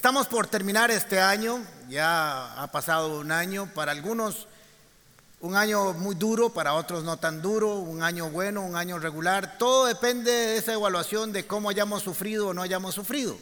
Estamos por terminar este año, ya ha pasado un año, para algunos un año muy duro, para otros no tan duro, un año bueno, un año regular, todo depende de esa evaluación de cómo hayamos sufrido o no hayamos sufrido.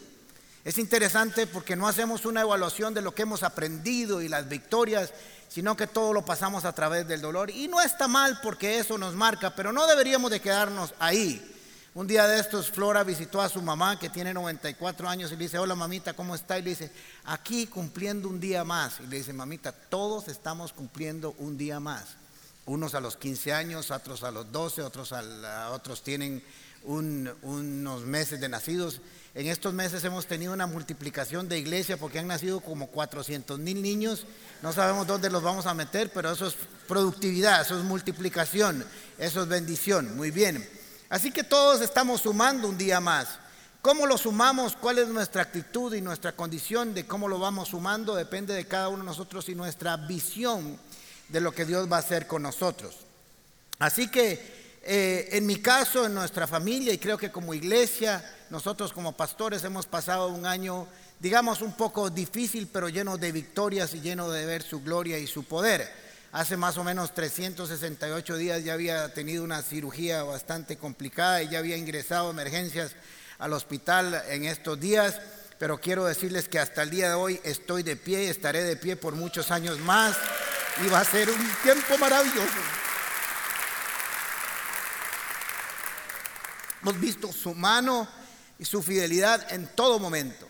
Es interesante porque no hacemos una evaluación de lo que hemos aprendido y las victorias, sino que todo lo pasamos a través del dolor. Y no está mal porque eso nos marca, pero no deberíamos de quedarnos ahí. Un día de estos, Flora visitó a su mamá que tiene 94 años y le dice, hola mamita, ¿cómo está? Y le dice, aquí cumpliendo un día más. Y le dice, mamita, todos estamos cumpliendo un día más. Unos a los 15 años, otros a los 12, otros, a, otros tienen unos meses de nacidos. En estos meses hemos tenido una multiplicación de iglesia porque han nacido como 400 mil niños. No sabemos dónde los vamos a meter, pero eso es productividad, eso es multiplicación, eso es bendición. Muy bien. Así que todos estamos sumando un día más. ¿Cómo lo sumamos? ¿Cuál es nuestra actitud y nuestra condición de cómo lo vamos sumando? Depende de cada uno de nosotros y nuestra visión de lo que Dios va a hacer con nosotros. Así que eh, en mi caso, en nuestra familia y creo que como iglesia, nosotros como pastores hemos pasado un año, digamos, un poco difícil, pero lleno de victorias y lleno de ver su gloria y su poder. Hace más o menos 368 días ya había tenido una cirugía bastante complicada y ya había ingresado emergencias al hospital en estos días, pero quiero decirles que hasta el día de hoy estoy de pie y estaré de pie por muchos años más y va a ser un tiempo maravilloso. Hemos visto su mano y su fidelidad en todo momento,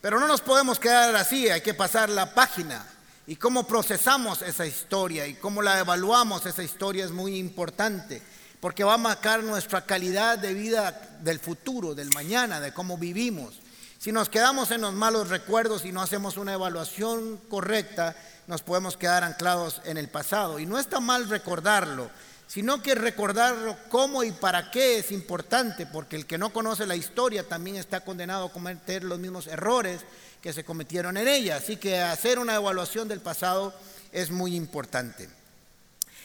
pero no nos podemos quedar así, hay que pasar la página y cómo procesamos esa historia y cómo la evaluamos esa historia es muy importante, porque va a marcar nuestra calidad de vida del futuro, del mañana, de cómo vivimos. Si nos quedamos en los malos recuerdos y no hacemos una evaluación correcta, nos podemos quedar anclados en el pasado. Y no está mal recordarlo, sino que recordarlo cómo y para qué es importante, porque el que no conoce la historia también está condenado a cometer los mismos errores que se cometieron en ella. Así que hacer una evaluación del pasado es muy importante.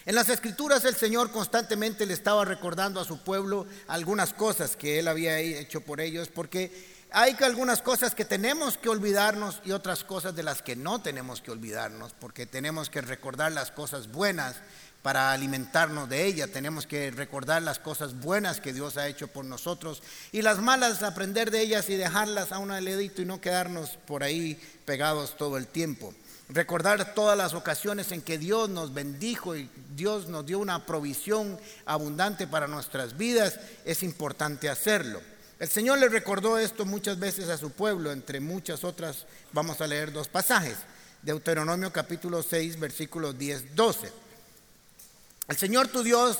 En las escrituras el Señor constantemente le estaba recordando a su pueblo algunas cosas que él había hecho por ellos, porque hay algunas cosas que tenemos que olvidarnos y otras cosas de las que no tenemos que olvidarnos, porque tenemos que recordar las cosas buenas para alimentarnos de ella. Tenemos que recordar las cosas buenas que Dios ha hecho por nosotros y las malas aprender de ellas y dejarlas a un aledito y no quedarnos por ahí pegados todo el tiempo. Recordar todas las ocasiones en que Dios nos bendijo y Dios nos dio una provisión abundante para nuestras vidas, es importante hacerlo. El Señor le recordó esto muchas veces a su pueblo, entre muchas otras vamos a leer dos pasajes. Deuteronomio capítulo 6, versículos 10, 12. El Señor tu Dios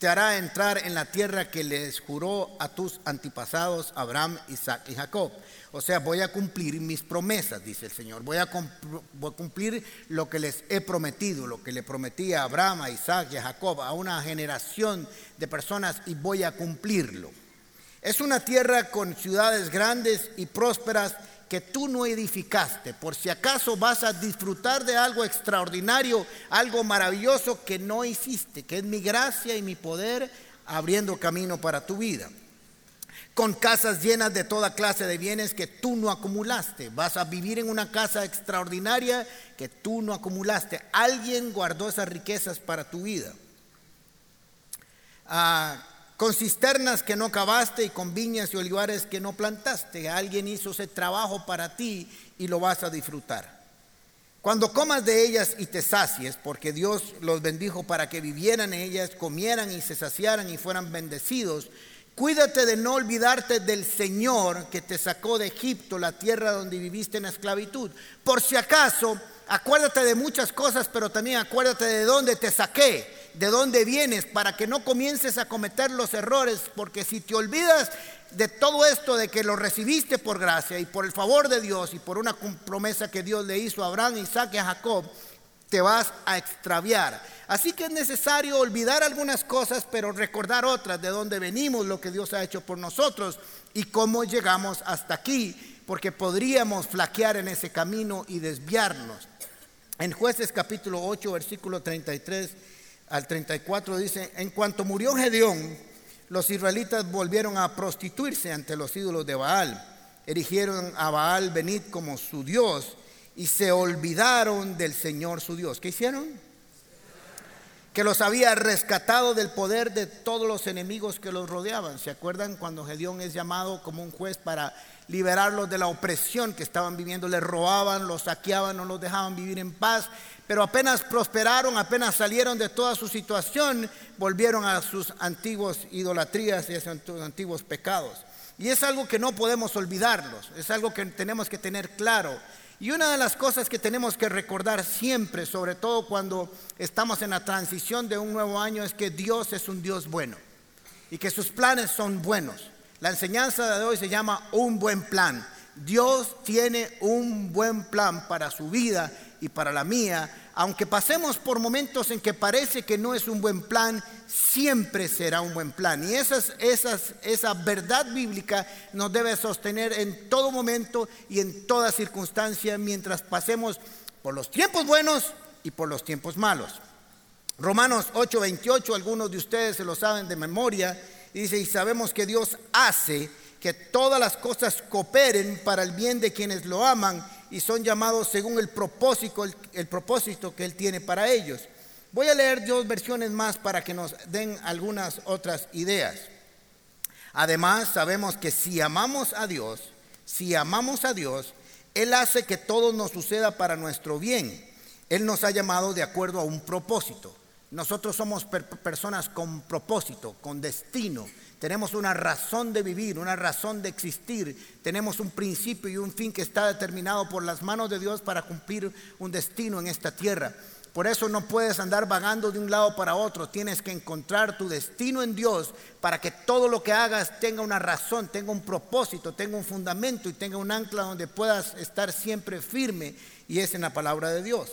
te hará entrar en la tierra que les juró a tus antepasados, Abraham, Isaac y Jacob. O sea, voy a cumplir mis promesas, dice el Señor. Voy a, cumplir lo que les he prometido, lo que le prometí a Abraham, a Isaac y a Jacob, a una generación de personas y voy a cumplirlo. Es una tierra con ciudades grandes y prósperas que tú no edificaste, por si acaso vas a disfrutar de algo extraordinario, algo maravilloso que no hiciste, que es mi gracia y mi poder abriendo camino para tu vida. Con casas llenas de toda clase de bienes que tú no acumulaste. Vas a vivir en una casa extraordinaria que tú no acumulaste. Alguien guardó esas riquezas para tu vida. Ah, con cisternas que no cavaste y con viñas y olivares que no plantaste. Alguien hizo ese trabajo para ti y lo vas a disfrutar. Cuando comas de ellas y te sacies, porque Dios los bendijo para que vivieran en ellas, comieran y se saciaran y fueran bendecidos, cuídate de no olvidarte del Señor que te sacó de Egipto, la tierra donde viviste en esclavitud. Por si acaso, acuérdate de muchas cosas, pero también acuérdate de dónde te saqué de dónde vienes para que no comiences a cometer los errores, porque si te olvidas de todo esto, de que lo recibiste por gracia y por el favor de Dios y por una promesa que Dios le hizo a Abraham, Isaac y a Jacob, te vas a extraviar. Así que es necesario olvidar algunas cosas, pero recordar otras, de dónde venimos, lo que Dios ha hecho por nosotros y cómo llegamos hasta aquí, porque podríamos flaquear en ese camino y desviarnos. En jueces capítulo 8, versículo 33 al 34 dice, en cuanto murió Gedeón, los israelitas volvieron a prostituirse ante los ídolos de Baal erigieron a Baal Benit como su Dios y se olvidaron del Señor su Dios. ¿Qué hicieron? Que los había rescatado del poder de todos los enemigos que los rodeaban. ¿Se acuerdan cuando Gedeón es llamado como un juez para liberarlos de la opresión que estaban viviendo? Les robaban, los saqueaban, no los dejaban vivir en paz. Pero apenas prosperaron, apenas salieron de toda su situación, volvieron a sus antiguos idolatrías y a sus antiguos pecados. Y es algo que no podemos olvidarlos, es algo que tenemos que tener claro. Y una de las cosas que tenemos que recordar siempre, sobre todo cuando estamos en la transición de un nuevo año, es que Dios es un Dios bueno y que sus planes son buenos. La enseñanza de hoy se llama un buen plan. Dios tiene un buen plan para su vida y para la mía aunque pasemos por momentos en que parece que no es un buen plan, siempre será un buen plan. Y esa verdad bíblica nos debe sostener en todo momento y en toda circunstancia mientras pasemos por los tiempos buenos y por los tiempos malos. Romanos 8:28, algunos de ustedes se lo saben de memoria, y dice, y sabemos que Dios hace que todas las cosas cooperen para el bien de quienes lo aman y son llamados según el propósito, el, propósito que Él tiene para ellos. Voy a leer dos versiones más para que nos den algunas otras ideas. Además, sabemos que si amamos a Dios, si amamos a Dios, Él hace que todo nos suceda para nuestro bien. Él nos ha llamado de acuerdo a un propósito. Nosotros somos personas con propósito, con destino. Tenemos una razón de vivir, una razón de existir. Tenemos un principio y un fin que está determinado por las manos de Dios para cumplir un destino en esta tierra. Por eso no puedes andar vagando de un lado para otro. Tienes que encontrar tu destino en Dios para que todo lo que hagas tenga una razón, tenga un propósito, tenga un fundamento y tenga un ancla donde puedas estar siempre firme. Y es en la palabra de Dios.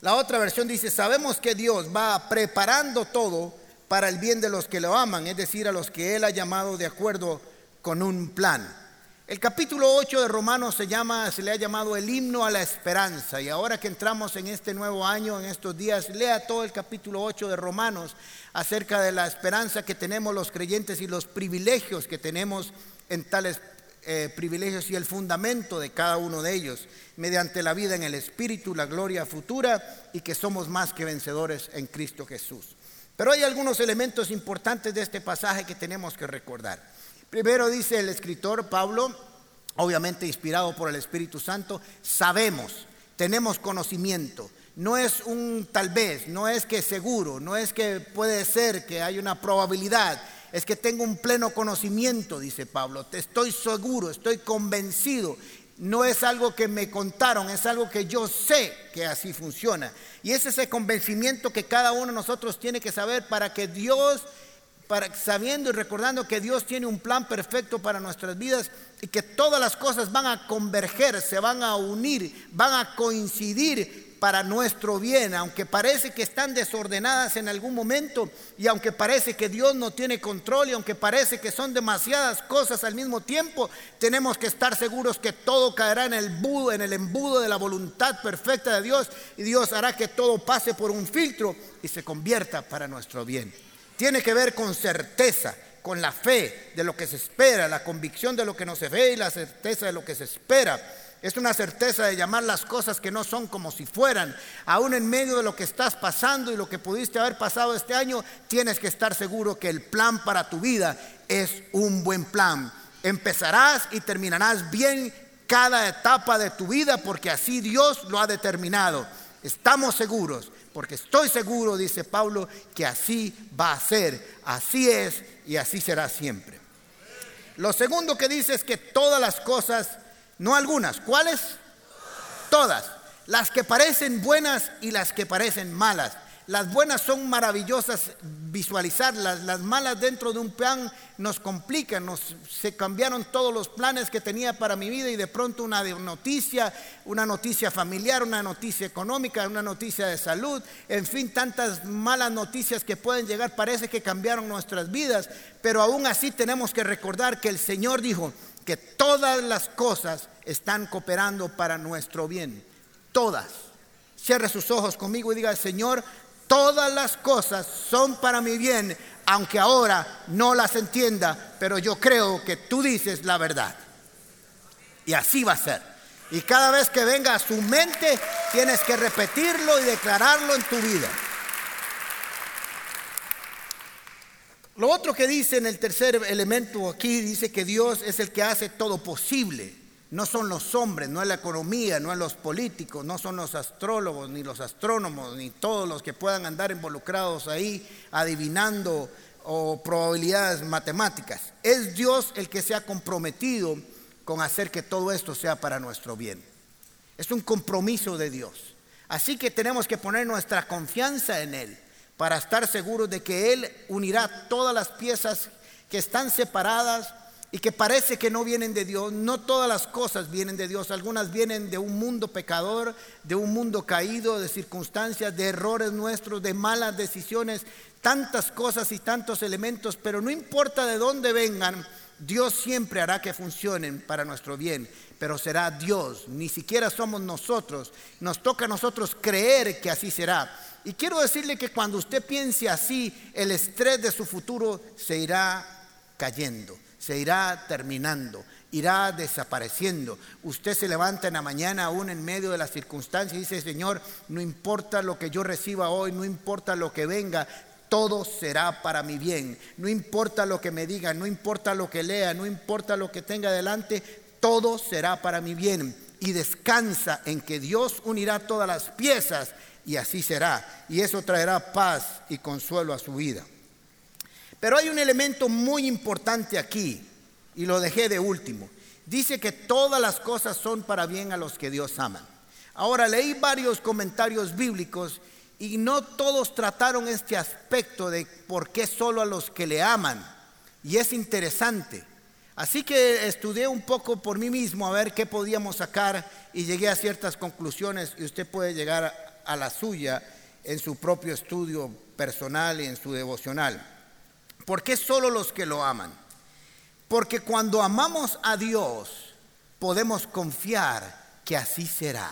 La otra versión dice, sabemos que Dios va preparando todo para el bien de los que lo aman, es decir, a los que Él ha llamado de acuerdo con un plan. El capítulo 8 de Romanos se llama, se le ha llamado el himno a la esperanza. Y ahora que entramos en este nuevo año, en estos días, lea todo el capítulo 8 de Romanos acerca de la esperanza que tenemos los creyentes y los privilegios que tenemos en tales eh, privilegios y el fundamento de cada uno de ellos, mediante la vida en el Espíritu, la gloria futura y que somos más que vencedores en Cristo Jesús. Pero hay algunos elementos importantes de este pasaje que tenemos que recordar. Primero dice el escritor Pablo, obviamente inspirado por el Espíritu Santo, sabemos, tenemos conocimiento. No es un tal vez, no es que seguro, no es que puede ser que hay una probabilidad, es que tengo un pleno conocimiento, dice Pablo. Estoy seguro, estoy convencido no es algo que me contaron, es algo que yo sé que así funciona. Y es ese convencimiento que cada uno de nosotros tiene que saber para que Dios, sabiendo y recordando que Dios tiene un plan perfecto para nuestras vidas y que todas las cosas van a converger, se van a unir, van a coincidir para nuestro bien, aunque parece que están desordenadas en algún momento y aunque parece que Dios no tiene control y aunque parece que son demasiadas cosas al mismo tiempo, tenemos que estar seguros que todo caerá en el budo, en el embudo de la voluntad perfecta de Dios y Dios hará que todo pase por un filtro y se convierta para nuestro bien. Tiene que ver con certeza, con la fe de lo que se espera, la convicción de lo que no se ve y la certeza de lo que se espera. Es una certeza de llamar las cosas que no son como si fueran. Aún en medio de lo que estás pasando y lo que pudiste haber pasado este año, tienes que estar seguro que el plan para tu vida es un buen plan. Empezarás y terminarás bien cada etapa de tu vida porque así Dios lo ha determinado. Estamos seguros, porque estoy seguro, dice Pablo, que así va a ser, así es y así será siempre. Lo segundo que dice es que todas las cosas no algunas. ¿Cuáles? Todas. Las que parecen buenas y las que parecen malas. Las buenas son maravillosas visualizarlas, las malas dentro de un plan nos complican, nos, se cambiaron todos los planes que tenía para mi vida y de pronto una noticia, una noticia familiar, una noticia económica, una noticia de salud, en fin, tantas malas noticias que pueden llegar, parece que cambiaron nuestras vidas, pero aún así tenemos que recordar que el Señor dijo, que todas las cosas están cooperando para nuestro bien. Todas. Cierre sus ojos conmigo y diga, Señor, todas las cosas son para mi bien, aunque ahora no las entienda, pero yo creo que tú dices la verdad. Y así va a ser. Y cada vez que venga a su mente, tienes que repetirlo y declararlo en tu vida. Lo otro que dice en el tercer elemento aquí, dice que Dios es el que hace todo posible. No son los hombres, no es la economía, no es los políticos, no son los astrólogos, ni los astrónomos, ni todos los que puedan andar involucrados ahí adivinando o probabilidades matemáticas. Es Dios el que se ha comprometido con hacer que todo esto sea para nuestro bien. Es un compromiso de Dios. Así que tenemos que poner nuestra confianza en Él para estar seguros de que Él unirá todas las piezas que están separadas y que parece que no vienen de Dios. No todas las cosas vienen de Dios. Algunas vienen de un mundo pecador, de un mundo caído, de circunstancias, de errores nuestros, de malas decisiones, tantas cosas y tantos elementos, pero no importa de dónde vengan, Dios siempre hará que funcionen para nuestro bien, pero será Dios, ni siquiera somos nosotros. Nos toca a nosotros creer que así será. Y quiero decirle que cuando usted piense así, el estrés de su futuro se irá cayendo, se irá terminando, irá desapareciendo. Usted se levanta en la mañana aún en medio de las circunstancias y dice, Señor, no importa lo que yo reciba hoy, no importa lo que venga, todo será para mi bien. No importa lo que me diga, no importa lo que lea, no importa lo que tenga delante, todo será para mi bien. Y descansa en que Dios unirá todas las piezas y así será. Y eso traerá paz y consuelo a su vida. Pero hay un elemento muy importante aquí y lo dejé de último. Dice que todas las cosas son para bien a los que Dios ama. Ahora leí varios comentarios bíblicos y no todos trataron este aspecto de por qué solo a los que le aman. Y es interesante. Así que estudié un poco por mí mismo a ver qué podíamos sacar y llegué a ciertas conclusiones y usted puede llegar a la suya en su propio estudio personal y en su devocional. ¿Por qué solo los que lo aman? Porque cuando amamos a Dios podemos confiar que así será.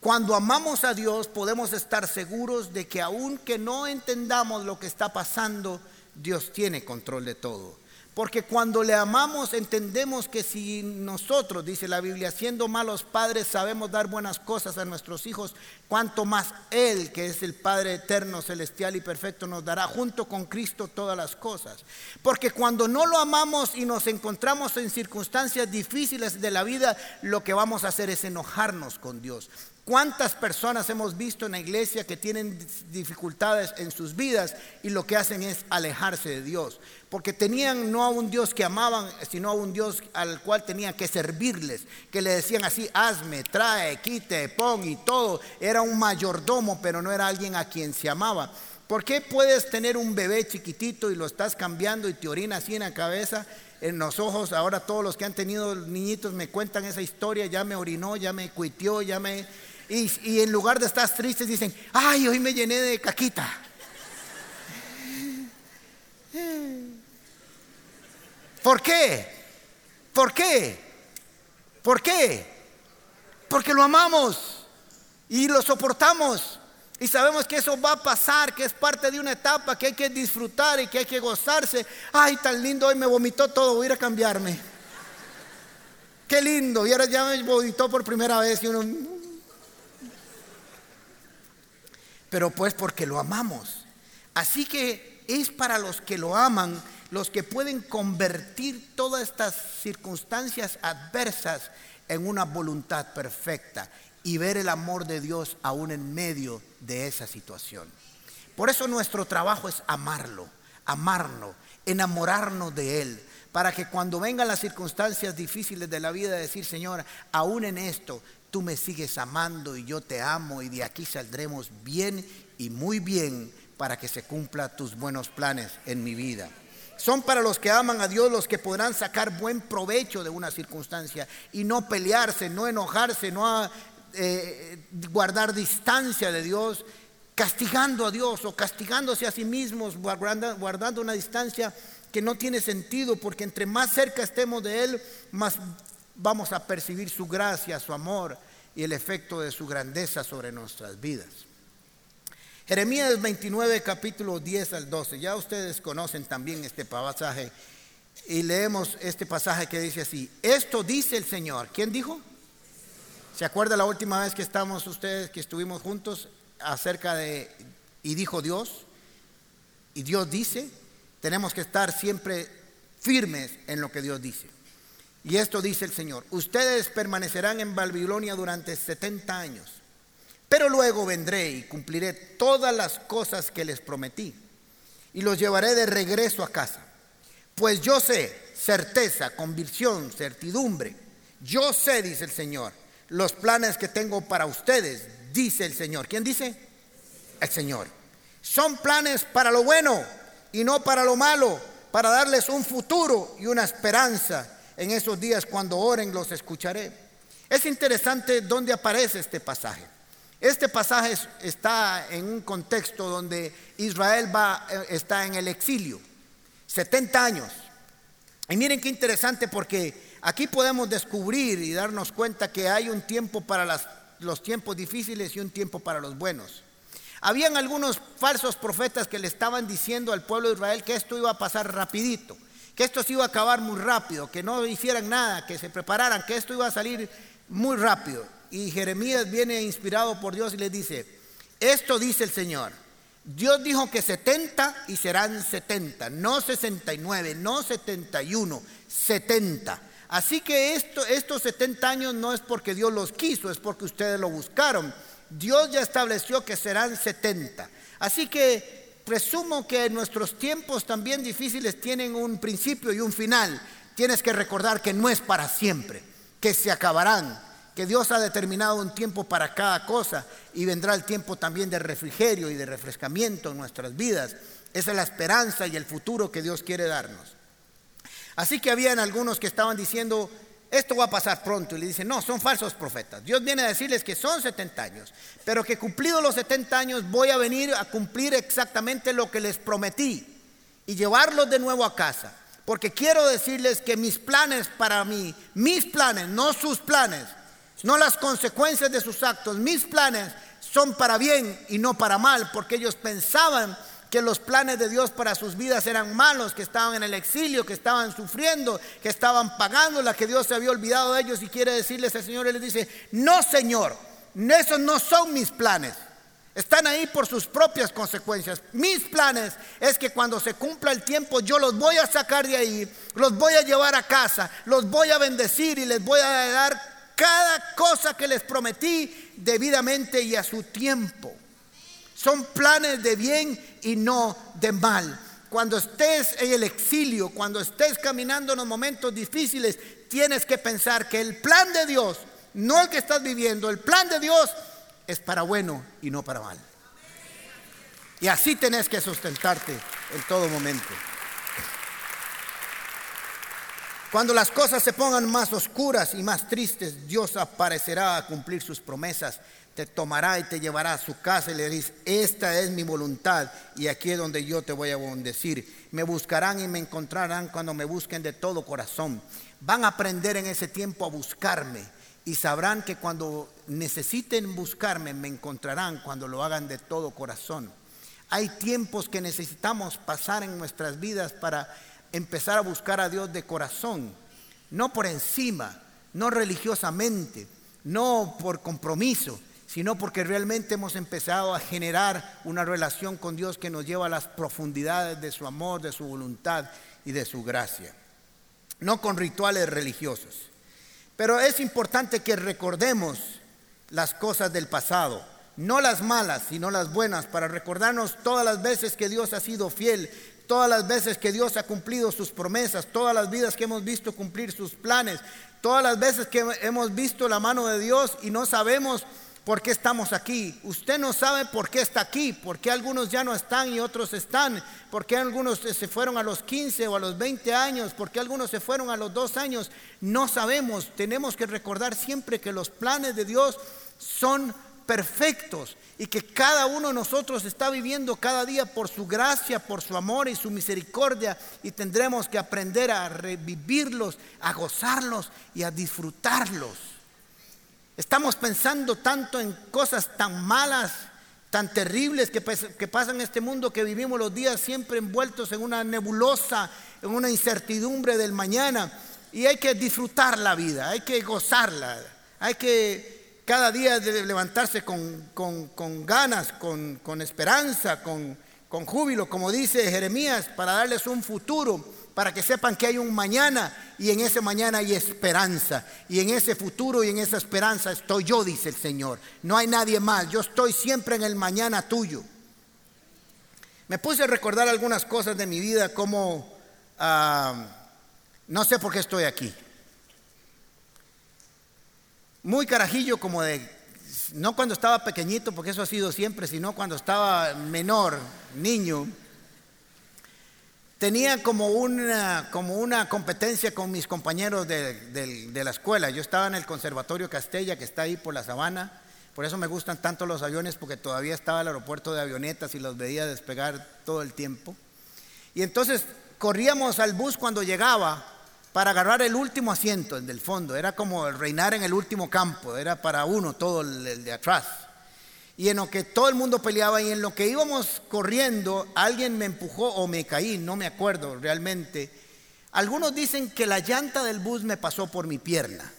Cuando amamos a Dios podemos estar seguros de que aunque no entendamos lo que está pasando, Dios tiene control de todo. Porque cuando le amamos entendemos que si nosotros, dice la Biblia, siendo malos padres sabemos dar buenas cosas a nuestros hijos, cuanto más Él, que es el Padre eterno, celestial y perfecto, nos dará junto con Cristo todas las cosas. Porque cuando no lo amamos y nos encontramos en circunstancias difíciles de la vida, lo que vamos a hacer es enojarnos con Dios. ¿Cuántas personas hemos visto en la iglesia que tienen dificultades en sus vidas y lo que hacen es alejarse de Dios? Porque tenían no a un Dios que amaban, sino a un Dios al cual tenían que servirles, que le decían así, hazme, trae, quite, pon y todo. Era un mayordomo, pero no era alguien a quien se amaba. ¿Por qué puedes tener un bebé chiquitito y lo estás cambiando y te orina así en la cabeza, en los ojos? Ahora todos los que han tenido niñitos me cuentan esa historia, ya me orinó, ya me cuitió, ya me y, en lugar de estar tristes dicen, ay, hoy me llené de caquita. ¿Por qué? ¿Por qué? ¿Por qué? Porque lo amamos y lo soportamos y sabemos que eso va a pasar, que es parte de una etapa que hay que disfrutar y que hay que gozarse. Ay, tan lindo, hoy me vomitó todo, voy a ir a cambiarme. Qué lindo, y ahora ya me vomitó por primera vez y uno, pero pues porque lo amamos. Así que es para los que lo aman los que pueden convertir todas estas circunstancias adversas en una voluntad perfecta y ver el amor de Dios aún en medio de esa situación. Por eso nuestro trabajo es amarlo, amarlo, enamorarnos de Él, para que cuando vengan las circunstancias difíciles de la vida, decir, Señor, aún en esto tú me sigues amando y yo te amo y de aquí saldremos bien y muy bien para que se cumpla tus buenos planes en mi vida. Son para los que aman a Dios los que podrán sacar buen provecho de una circunstancia y no pelearse, no enojarse, no eh, guardar distancia de Dios, castigando a Dios o castigándose a sí mismos, guardando una distancia que no tiene sentido, porque entre más cerca estemos de Él, más vamos a percibir su gracia, su amor y el efecto de su grandeza sobre nuestras vidas. Jeremías 29, capítulo 10 al 12. Ya ustedes conocen también este pasaje. y leemos este pasaje que dice así, esto dice el Señor. ¿Quién dijo? ¿Se acuerda la última vez que estamos ustedes, que estuvimos juntos acerca de, y dijo Dios? Y Dios dice, tenemos que estar siempre firmes en lo que Dios dice. Y esto dice el Señor, ustedes permanecerán en Babilonia durante 70 años, pero luego vendré y cumpliré todas las cosas que les prometí y los llevaré de regreso a casa. Pues yo sé, certeza, convicción, certidumbre, yo sé, dice el Señor, los planes que tengo para ustedes, dice el Señor. ¿Quién dice? El Señor. Son planes para lo bueno y no para lo malo, para darles un futuro y una esperanza. En esos días cuando oren los escucharé. Es interesante dónde aparece este pasaje. Este pasaje está en un contexto donde Israel va, eh, está en el exilio, 70 años. Y miren qué interesante porque aquí podemos descubrir y darnos cuenta que hay un tiempo para los tiempos difíciles y un tiempo para los buenos. Habían algunos falsos profetas que le estaban diciendo al pueblo de Israel que esto iba a pasar rapidito, que esto se iba a acabar muy rápido, que no hicieran nada, que se prepararan, que esto iba a salir muy rápido. Y Jeremías viene inspirado por Dios y le dice, esto dice el Señor. Dios dijo que 70 y serán 70, no 69, no 71, 70. Así que esto, estos 70 años no es porque Dios los quiso, es porque ustedes lo buscaron. Dios ya estableció que serán 70. Así que presumo que nuestros tiempos también difíciles tienen un principio y un final. Tienes que recordar que no es para siempre, que se acabarán, que Dios ha determinado un tiempo para cada cosa y vendrá el tiempo también de refrigerio y de refrescamiento en nuestras vidas. Esa es la esperanza y el futuro que Dios quiere darnos. Así que habían algunos que estaban diciendo, esto va a pasar pronto. Y le dicen, no, son falsos profetas. Dios viene a decirles que son 70 años, pero que cumplidos los 70 años voy a venir a cumplir exactamente lo que les prometí y llevarlos de nuevo a casa. Porque quiero decirles que mis planes para mí, mis planes, no sus planes, no las consecuencias de sus actos. Mis planes son para bien y no para mal, porque ellos pensaban que los planes de Dios para sus vidas eran malos, que estaban en el exilio, que estaban sufriendo, que estaban pagando la que Dios se había olvidado de ellos y quiere decirles al Señor, Él les dice, no Señor, esos no son mis planes. Están ahí por sus propias consecuencias. Mis planes es que cuando se cumpla el tiempo yo los voy a sacar de ahí, los voy a llevar a casa, los voy a bendecir y les voy a dar cada cosa que les prometí debidamente y a su tiempo. Son planes de bien y no de mal. Cuando estés en el exilio, cuando estés caminando en los momentos difíciles, tienes que pensar que el plan de Dios, no el que estás viviendo, el plan de Dios es para bueno y no para mal. Y así tenés que sustentarte en todo momento. Cuando las cosas se pongan más oscuras y más tristes, Dios aparecerá a cumplir sus promesas. Te tomará y te llevará a su casa y le dice, esta es mi voluntad y aquí es donde yo te voy a bendecir. Me buscarán y me encontrarán cuando me busquen de todo corazón. Van a aprender en ese tiempo a buscarme y sabrán que cuando necesiten buscarme me encontrarán cuando lo hagan de todo corazón. Hay tiempos que necesitamos pasar en nuestras vidas para empezar a buscar a Dios de corazón, no por encima, no religiosamente, no por compromiso, sino porque realmente hemos empezado a generar una relación con Dios que nos lleva a las profundidades de su amor, de su voluntad y de su gracia. No con rituales religiosos. Pero es importante que recordemos las cosas del pasado, no las malas, sino las buenas, para recordarnos todas las veces que Dios ha sido fiel, todas las veces que Dios ha cumplido sus promesas, todas las vidas que hemos visto cumplir sus planes, todas las veces que hemos visto la mano de Dios y no sabemos por qué estamos aquí. Usted no sabe por qué está aquí, por qué algunos ya no están y otros están, por qué algunos se fueron a los 15 o a los 20 años, por qué algunos se fueron a los 2 años. No sabemos, tenemos que recordar siempre que los planes de Dios son perfectos y que cada uno de nosotros está viviendo cada día por su gracia, por su amor y su misericordia y tendremos que aprender a revivirlos, a gozarlos y a disfrutarlos. Estamos pensando tanto en cosas tan malas, tan terribles que, que pasan en este mundo que vivimos los días siempre envueltos en una nebulosa, en una incertidumbre del mañana. Y hay que disfrutar la vida, hay que gozarla, hay que cada día levantarse con, ganas, con, esperanza, con, con júbilo, como dice Jeremías, para darles un futuro, para que sepan que hay un mañana y en ese mañana hay esperanza. Y en ese futuro y en esa esperanza estoy yo, dice el Señor. No hay nadie más, yo estoy siempre en el mañana tuyo. Me puse a recordar algunas cosas de mi vida como... Ah, no sé por qué estoy aquí. Muy carajillo como de, no cuando estaba pequeñito, porque eso ha sido siempre, sino cuando estaba menor, niño. Tenía como una, como una competencia con mis compañeros de, de, la escuela. Yo estaba en el Conservatorio Castella, que está ahí por la sabana. Por eso me gustan tanto los aviones, porque todavía estaba el aeropuerto de avionetas y los veía despegar todo el tiempo. Y entonces corríamos al bus cuando llegaba para agarrar el último asiento, el del fondo. Era como reinar en el último campo, era para uno todo el, de atrás. Y en lo que todo el mundo peleaba y en lo que íbamos corriendo, alguien me empujó o me caí, no me acuerdo realmente. Algunos dicen que la llanta del bus me pasó por mi pierna.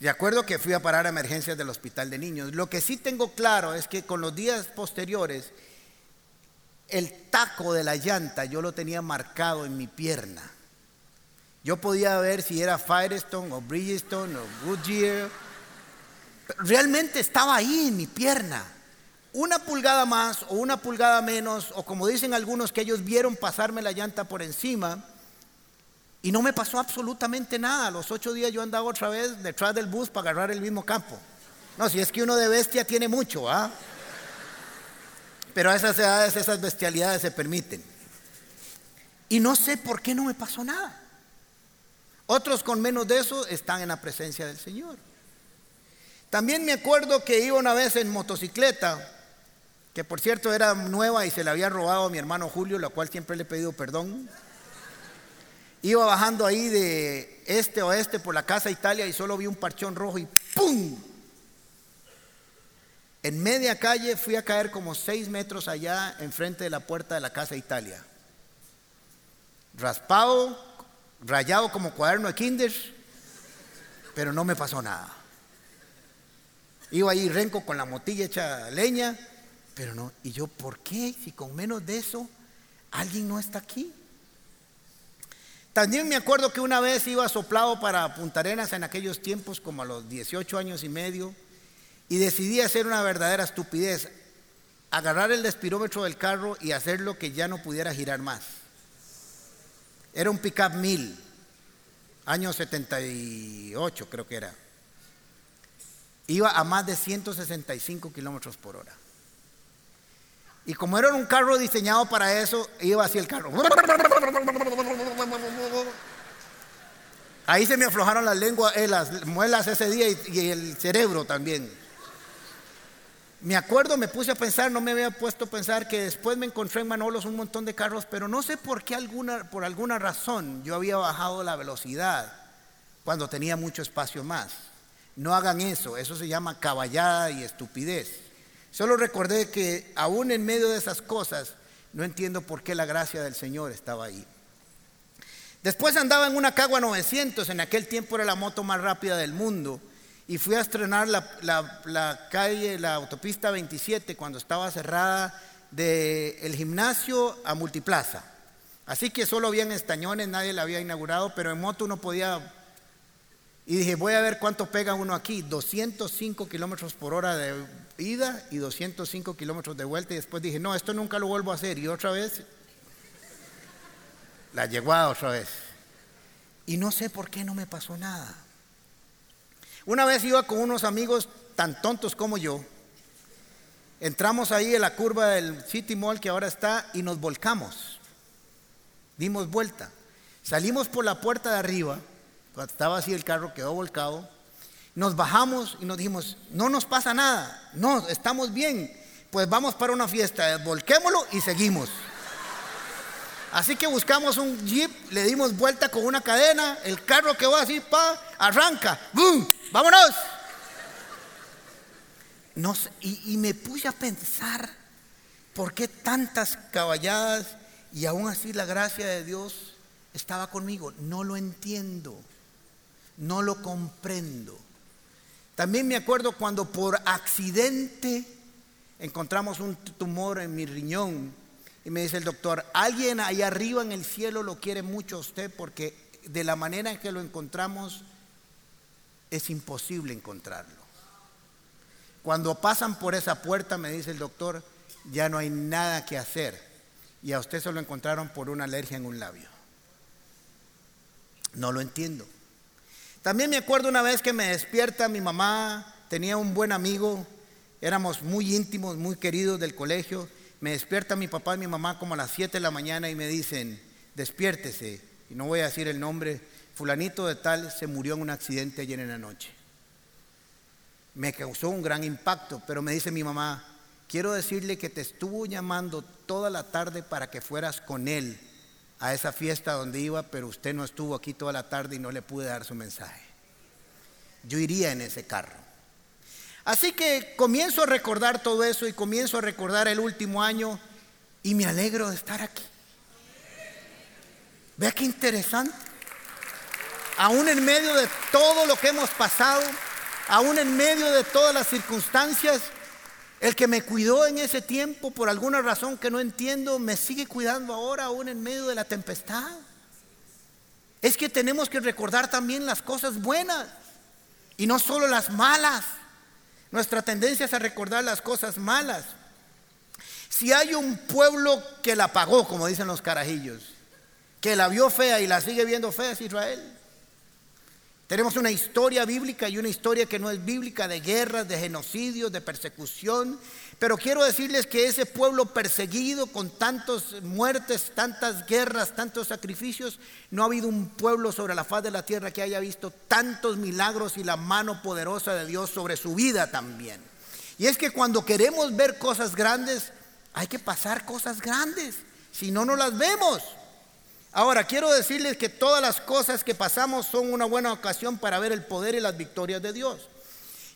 De acuerdo que fui a parar a emergencias del hospital de niños. Lo que sí tengo claro es que con los días posteriores el taco de la llanta yo lo tenía marcado en mi pierna. Yo podía ver si era Firestone o Bridgestone o Goodyear. Realmente estaba ahí en mi pierna. Una pulgada más o una pulgada menos, o como dicen algunos que ellos vieron pasarme la llanta por encima, y no me pasó absolutamente nada. A los ocho días yo andaba otra vez detrás del bus para agarrar el mismo campo. No, si es que uno de bestia tiene mucho, ¿ah? Pero a esas edades esas bestialidades se permiten. Y no sé por qué no me pasó nada. Otros con menos de eso están en la presencia del Señor. También me acuerdo que iba una vez en motocicleta, que por cierto era nueva y se la había robado a mi hermano Julio, la cual siempre le he pedido perdón. Iba bajando ahí de este a oeste por la casa Italia y solo vi un parchón rojo y ¡pum! En media calle fui a caer como seis metros allá enfrente de la puerta de la casa Italia. Raspado, rayado como cuaderno de kinder, pero no me pasó nada. Iba ahí renco con la motilla hecha leña, pero no. ¿Y yo por qué? Si con menos de eso alguien no está aquí. También me acuerdo que una vez iba soplado para Punta Arenas en aquellos tiempos, como a los 18 años y medio y decidí hacer una verdadera estupidez, agarrar el despirómetro del carro y hacerlo que ya no pudiera girar más. Era un pickup 1000, año 78 creo que era. Iba a más de 165 kilómetros por hora. Y como era un carro diseñado para eso, iba así el carro. Ahí se me aflojaron las lenguas, eh, las muelas ese día y el cerebro también. Me acuerdo, me puse a pensar, no me había puesto a pensar que después me encontré en Manolos un montón de carros, pero no sé por qué alguna, por alguna razón yo había bajado la velocidad cuando tenía mucho espacio más. No hagan eso, eso se llama caballada y estupidez. Solo recordé que aún en medio de esas cosas, no entiendo por qué la gracia del Señor estaba ahí. Después andaba en una Cagua 900, en aquel tiempo era la moto más rápida del mundo y fui a estrenar la, calle, la autopista 27 cuando estaba cerrada del el gimnasio a Multiplaza. Así que solo habían estañones, nadie la había inaugurado, pero en moto uno podía... Y dije, voy a ver cuánto pega uno aquí. 205 kilómetros por hora de ida y 205 kilómetros de vuelta. Y después dije, no, esto nunca lo vuelvo a hacer. Y otra vez, la llegó otra vez. Y no sé por qué no me pasó nada. Una vez iba con unos amigos tan tontos como yo. Entramos ahí en la curva del City Mall que ahora está y nos volcamos. Dimos vuelta. Salimos por la puerta de arriba, estaba así el carro, quedó volcado. Nos bajamos y nos dijimos, no nos pasa nada, no, estamos bien. Pues vamos para una fiesta, volquémoslo y seguimos. Así que buscamos un jeep, le dimos vuelta con una cadena, el carro que va así, pa, arranca, ¡boom! ¡Vámonos! no y, y me puse a pensar, ¿por qué tantas caballadas y aún así la gracia de Dios estaba conmigo? No lo entiendo, no lo comprendo. También me acuerdo cuando por accidente encontramos un tumor en mi riñón y me dice el doctor, alguien ahí arriba en el cielo lo quiere mucho a usted porque de la manera en que lo encontramos es imposible encontrarlo. Cuando pasan por esa puerta, me dice el doctor, ya no hay nada que hacer. Y a usted se lo encontraron por una alergia en un labio. No lo entiendo. También me acuerdo una vez que me despierta mi mamá, tenía un buen amigo, éramos muy íntimos, muy queridos del colegio. Me despierta mi papá y mi mamá como a las 7 de la mañana y me dicen, despiértese, y no voy a decir el nombre, fulanito de tal se murió en un accidente ayer en la noche. Me causó un gran impacto, pero me dice mi mamá, quiero decirle que te estuvo llamando toda la tarde para que fueras con él a esa fiesta donde iba, pero usted no estuvo aquí toda la tarde y no le pude dar su mensaje. Yo iría en ese carro. Así que comienzo a recordar todo eso y comienzo a recordar el último año y me alegro de estar aquí. Vea qué interesante. Aún en medio de todo lo que hemos pasado, aún en medio de todas las circunstancias, el que me cuidó en ese tiempo, por alguna razón que no entiendo, me sigue cuidando ahora, aún en medio de la tempestad. Es que tenemos que recordar también las cosas buenas y no solo las malas. Nuestra tendencia es a recordar las cosas malas. Si hay un pueblo que la pagó, como dicen los carajillos, que la vio fea y la sigue viendo fea es Israel. Tenemos una historia bíblica y una historia que no es bíblica de guerras, de genocidios, de persecución. Pero quiero decirles que ese pueblo perseguido con tantas muertes, tantas guerras, tantos sacrificios, no ha habido un pueblo sobre la faz de la tierra que haya visto tantos milagros y la mano poderosa de Dios sobre su vida también. Y es que cuando queremos ver cosas grandes, hay que pasar cosas grandes. Si no, no las vemos. Ahora, quiero decirles que todas las cosas que pasamos son una buena ocasión para ver el poder y las victorias de Dios.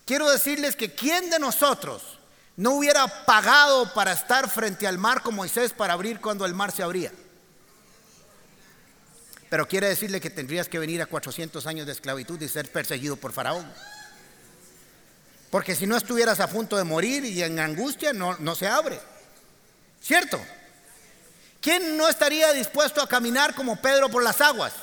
Quiero decirles que ¿quién de nosotros no hubiera pagado para estar frente al mar con Moisés para abrir cuando el mar se abría? Pero quiere decirle que tendrías que venir a 400 años de esclavitud y ser perseguido por Faraón. Porque si no estuvieras a punto de morir y en angustia, no, no se abre. ¿Cierto? ¿Quién no estaría dispuesto a caminar como Pedro por las aguas?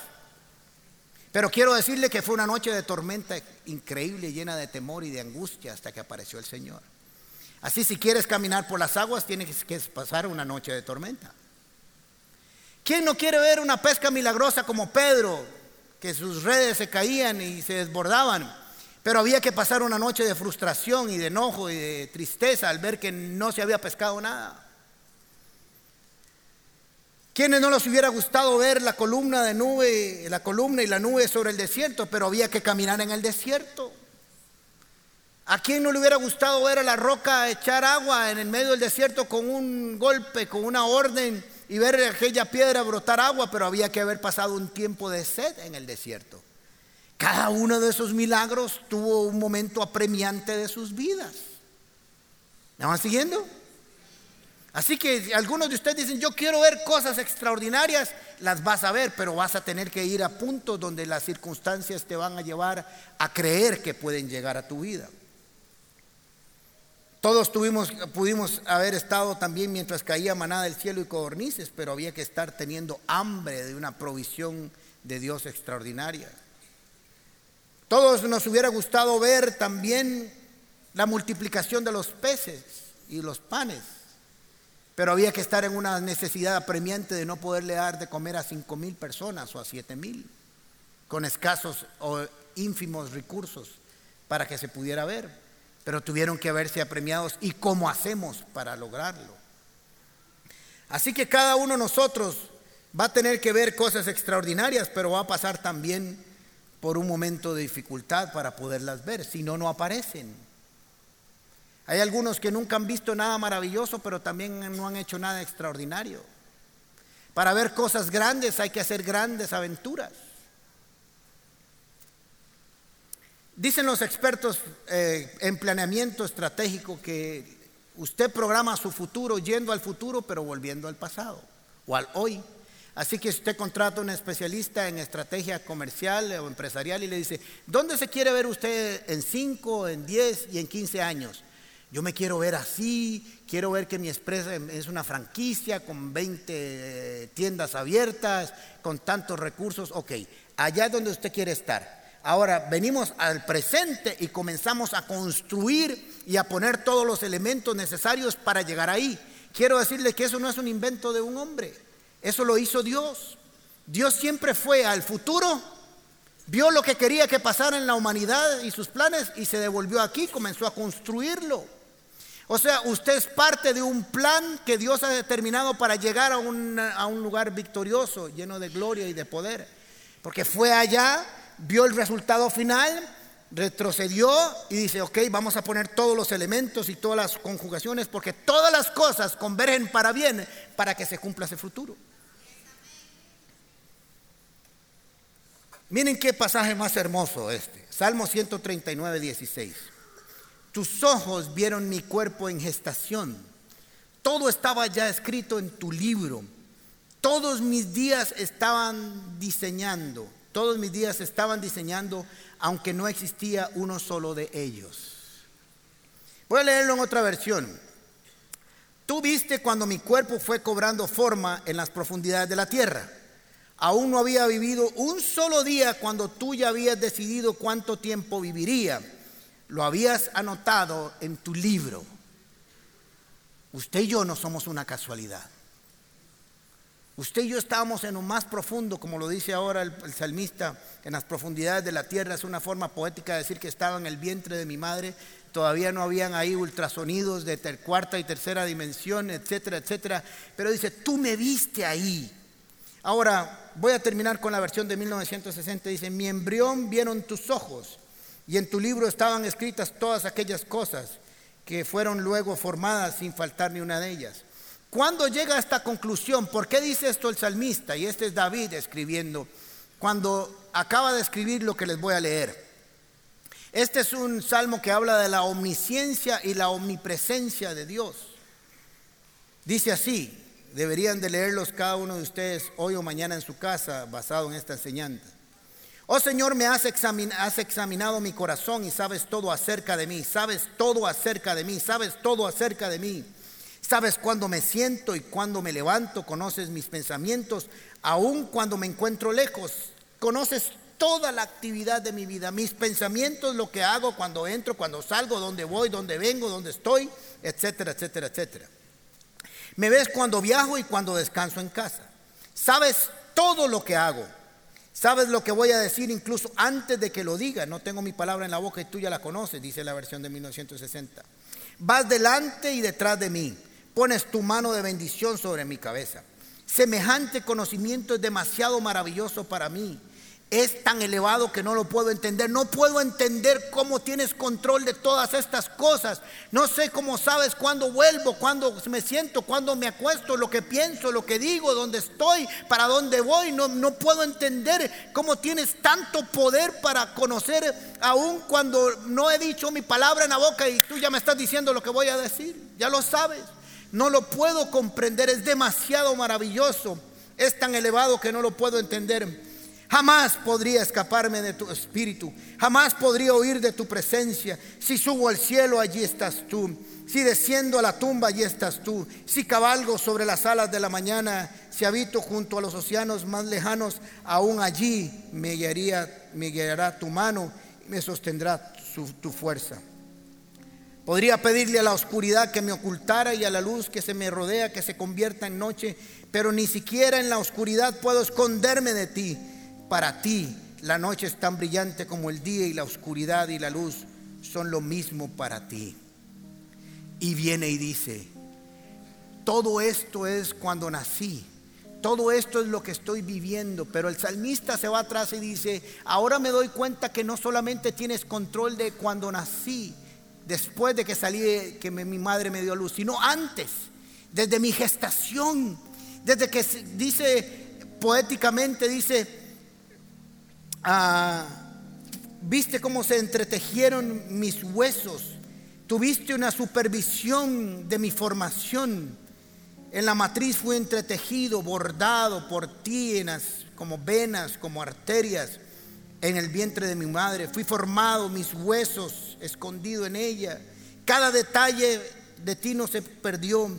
Pero quiero decirle que fue una noche de tormenta increíble, llena de temor y de angustia hasta que apareció el Señor. Así si quieres caminar por las aguas, tienes que pasar una noche de tormenta. ¿Quién no quiere ver una pesca milagrosa como Pedro, que sus redes se caían y se desbordaban? Pero había que pasar una noche de frustración y de enojo y de tristeza al ver que no se había pescado nada. ¿Quiénes no les hubiera gustado ver la columna de nube, la columna y la nube sobre el desierto, pero había que caminar en el desierto? ¿A quién no le hubiera gustado ver a la roca echar agua en el medio del desierto con un golpe, con una orden y ver aquella piedra brotar agua, pero había que haber pasado un tiempo de sed en el desierto? Cada uno de esos milagros tuvo un momento apremiante de sus vidas. ¿Me van siguiendo? Así que algunos de ustedes dicen, yo quiero ver cosas extraordinarias, las vas a ver, pero vas a tener que ir a puntos donde las circunstancias te van a llevar a creer que pueden llegar a tu vida. Todos tuvimos, pudimos haber estado también mientras caía manada del cielo y codornices, pero había que estar teniendo hambre de una provisión de Dios extraordinaria. Todos nos hubiera gustado ver también la multiplicación de los peces y los panes pero había que estar en una necesidad apremiante de no poderle dar de comer a cinco mil personas o a siete mil, con escasos o ínfimos recursos para que se pudiera ver. Pero tuvieron que verse apremiados. ¿Y cómo hacemos para lograrlo? Así que cada uno de nosotros va a tener que ver cosas extraordinarias, pero va a pasar también por un momento de dificultad para poderlas ver, si no, no aparecen. Hay algunos que nunca han visto nada maravilloso, pero también no han hecho nada extraordinario. Para ver cosas grandes hay que hacer grandes aventuras. Dicen los expertos eh, en planeamiento estratégico que usted programa su futuro yendo al futuro, pero volviendo al pasado o al hoy. Así que usted contrata a un especialista en estrategia comercial o empresarial y le dice, ¿dónde se quiere ver usted en 5, en 10 y en 15 años? Yo me quiero ver así, quiero ver que mi empresa es una franquicia con 20 eh, tiendas abiertas, con tantos recursos. Ok, allá es donde usted quiere estar. Ahora venimos al presente y comenzamos a construir y a poner todos los elementos necesarios para llegar ahí. Quiero decirle que eso no es un invento de un hombre, eso lo hizo Dios. Dios siempre fue al futuro, vio lo que quería que pasara en la humanidad y sus planes y se devolvió aquí, comenzó a construirlo. O sea, usted es parte de un plan que Dios ha determinado para llegar a un, a un lugar victorioso, lleno de gloria y de poder. Porque fue allá vio el resultado final, retrocedió y dice, ok, vamos a poner todos los elementos y todas las conjugaciones porque todas las cosas convergen para bien para que se cumpla ese futuro. Miren qué pasaje más hermoso este. Salmo 139, 16. Tus ojos vieron mi cuerpo en gestación. Todo estaba ya escrito en tu libro. Todos mis días estaban diseñando todos mis días estaban diseñando, aunque no existía uno solo de ellos. Voy a leerlo en otra versión. Tú viste cuando mi cuerpo fue cobrando forma en las profundidades de la tierra. Aún no había vivido un solo día cuando tú ya habías decidido cuánto tiempo viviría. Lo habías anotado en tu libro. Usted y yo no somos una casualidad. Usted y yo estábamos en lo más profundo, como lo dice ahora el, salmista, en las profundidades de la tierra. Es una forma poética de decir que estaba en el vientre de mi madre. Todavía no habían ahí ultrasonidos de cuarta y tercera dimensión, etcétera, etcétera. Pero dice, tú me viste ahí. Ahora, voy a terminar con la versión de 1960. Dice, mi embrión vieron tus ojos y en tu libro estaban escritas todas aquellas cosas que fueron luego formadas sin faltar ni una de ellas. ¿Cuándo llega a esta conclusión? ¿Por qué dice esto el salmista? Y este es David escribiendo, cuando acaba de escribir lo que les voy a leer. Este es un salmo que habla de la omnisciencia y la omnipresencia de Dios. Dice así, deberían de leerlos cada uno de ustedes hoy o mañana en su casa basado en esta enseñanza. Oh Señor, me has, has, examinado mi corazón y sabes todo acerca de mí, sabes todo acerca de mí, sabes todo acerca de mí. Sabes cuándo me siento y cuándo me levanto, conoces mis pensamientos, aun cuando me encuentro lejos, conoces toda la actividad de mi vida, mis pensamientos, lo que hago cuando entro, cuando salgo, dónde voy, dónde vengo, dónde estoy, etcétera, etcétera, etcétera. Me ves cuando viajo y cuando descanso en casa. Sabes todo lo que hago. Sabes lo que voy a decir incluso antes de que lo diga. No tengo mi palabra en la boca y tú ya la conoces, dice la versión de 1960. Vas delante y detrás de mí pones tu mano de bendición sobre mi cabeza. Semejante conocimiento es demasiado maravilloso para mí. Es tan elevado que no lo puedo entender. No puedo entender cómo tienes control de todas estas cosas. No sé cómo sabes cuándo vuelvo, cuándo me siento, cuándo me acuesto, lo que pienso, lo que digo, dónde estoy, para dónde voy. No, no puedo entender cómo tienes tanto poder para conocer, aún cuando no he dicho mi palabra en la boca y tú ya me estás diciendo lo que voy a decir. Ya lo sabes. No lo puedo comprender, es demasiado maravilloso, es tan elevado que no lo puedo entender. Jamás podría escaparme de tu espíritu, jamás podría huir de tu presencia. Si subo al cielo, allí estás tú. Si desciendo a la tumba, allí estás tú. Si cabalgo sobre las alas de la mañana, si habito junto a los océanos más lejanos, aún allí me, me guiará tu mano y me sostendrá tu fuerza. Podría pedirle a la oscuridad que me ocultara y a la luz que se me rodea que se convierta en noche, pero ni siquiera en la oscuridad puedo esconderme de ti. Para ti la noche es tan brillante como el día y la oscuridad y la luz son lo mismo para ti. Y viene y dice, todo esto es cuando nací. Todo esto es lo que estoy viviendo, pero el salmista se va atrás y dice, ahora me doy cuenta que no solamente tienes control de cuando nací, después de que salí, que mi madre me dio luz, sino antes, desde mi gestación, desde que dice poéticamente, dice, ah, Viste cómo se entretejieron mis huesos. Tuviste una supervisión de mi formación. En la matriz fue entretejido, bordado por ti como venas, como arterias en el vientre de mi madre. Fui formado, mis huesos escondido en ella. Cada detalle de ti no se perdió.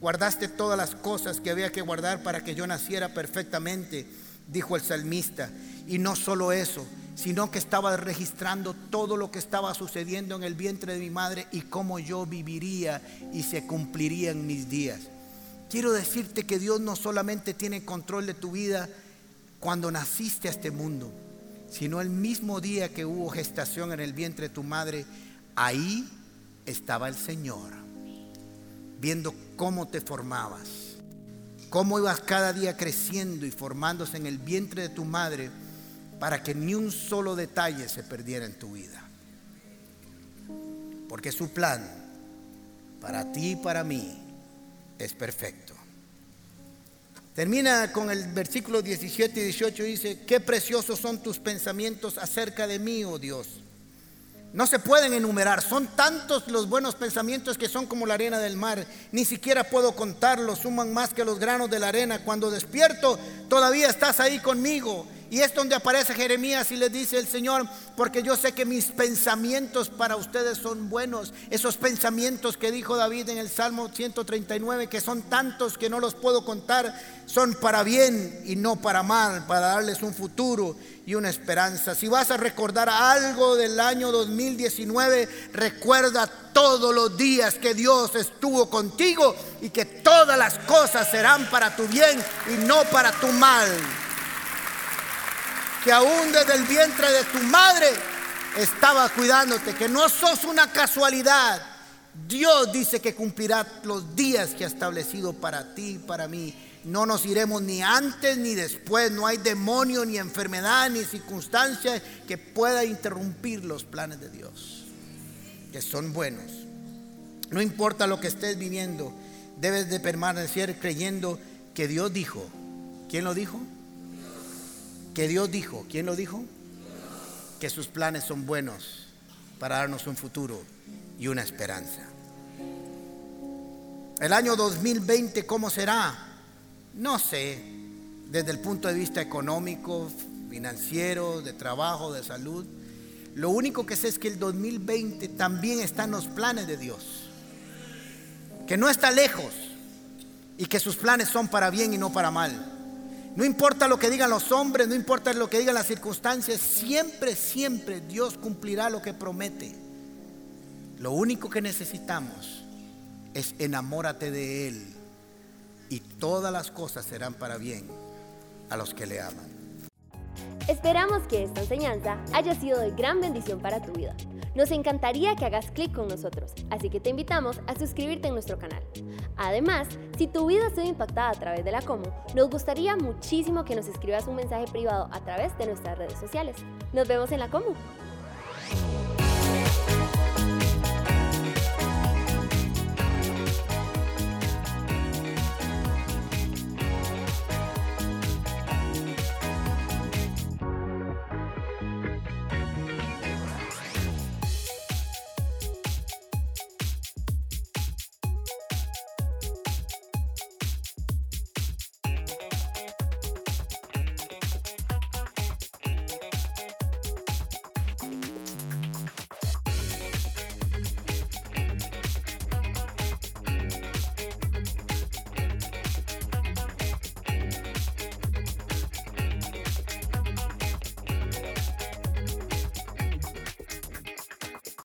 Guardaste todas las cosas que había que guardar para que yo naciera perfectamente, dijo el salmista. Y no solo eso, sino que estaba registrando todo lo que estaba sucediendo en el vientre de mi madre y cómo yo viviría y se cumpliría en mis días. Quiero decirte que Dios no solamente tiene control de tu vida cuando naciste a este mundo, sino el mismo día que hubo gestación en el vientre de tu madre, ahí estaba el Señor, viendo cómo te formabas, cómo ibas cada día creciendo y formándose en el vientre de tu madre para que ni un solo detalle se perdiera en tu vida. Porque su plan para ti y para mí es perfecto. Termina con el versículo 17 y 18, dice, qué preciosos son tus pensamientos acerca de mí, oh Dios. No se pueden enumerar, son tantos los buenos pensamientos que son como la arena del mar. Ni siquiera puedo contarlos, suman más que los granos de la arena. Cuando despierto, todavía estás ahí conmigo y es donde aparece Jeremías y le dice el Señor, porque yo sé que mis pensamientos para ustedes son buenos. Esos pensamientos que dijo David en el Salmo 139, que son tantos que no los puedo contar, son para bien y no para mal, para darles un futuro y una esperanza. Si vas a recordar algo del año 2019, recuerda todos los días que Dios estuvo contigo y que todas las cosas serán para tu bien y no para tu mal que aún desde el vientre de tu madre estaba cuidándote, que no sos una casualidad. Dios dice que cumplirá los días que ha establecido para ti y para mí. No nos iremos ni antes ni después. No hay demonio, ni enfermedad, ni circunstancia que pueda interrumpir los planes de Dios, que son buenos. No importa lo que estés viviendo, debes de permanecer creyendo que Dios dijo. ¿Quién lo dijo? Que Dios dijo, ¿quién lo dijo? Que sus planes son buenos para darnos un futuro y una esperanza. El año 2020, ¿cómo será? No sé, desde el punto de vista económico, financiero, de trabajo, de salud. Lo único que sé es que el 2020 también está en los planes de Dios. Que no está lejos y que sus planes son para bien y no para mal. No importa lo que digan los hombres, no importa lo que digan las circunstancias, siempre, siempre Dios cumplirá lo que promete. Lo único que necesitamos es enamórate de Él y todas las cosas serán para bien a los que le aman. Esperamos que esta enseñanza haya sido de gran bendición para tu vida. Nos encantaría que hagas clic con nosotros, así que te invitamos a suscribirte en nuestro canal. Además, si tu vida ha sido impactada a través de la Como, nos gustaría muchísimo que nos escribas un mensaje privado a través de nuestras redes sociales. Nos vemos en la Como.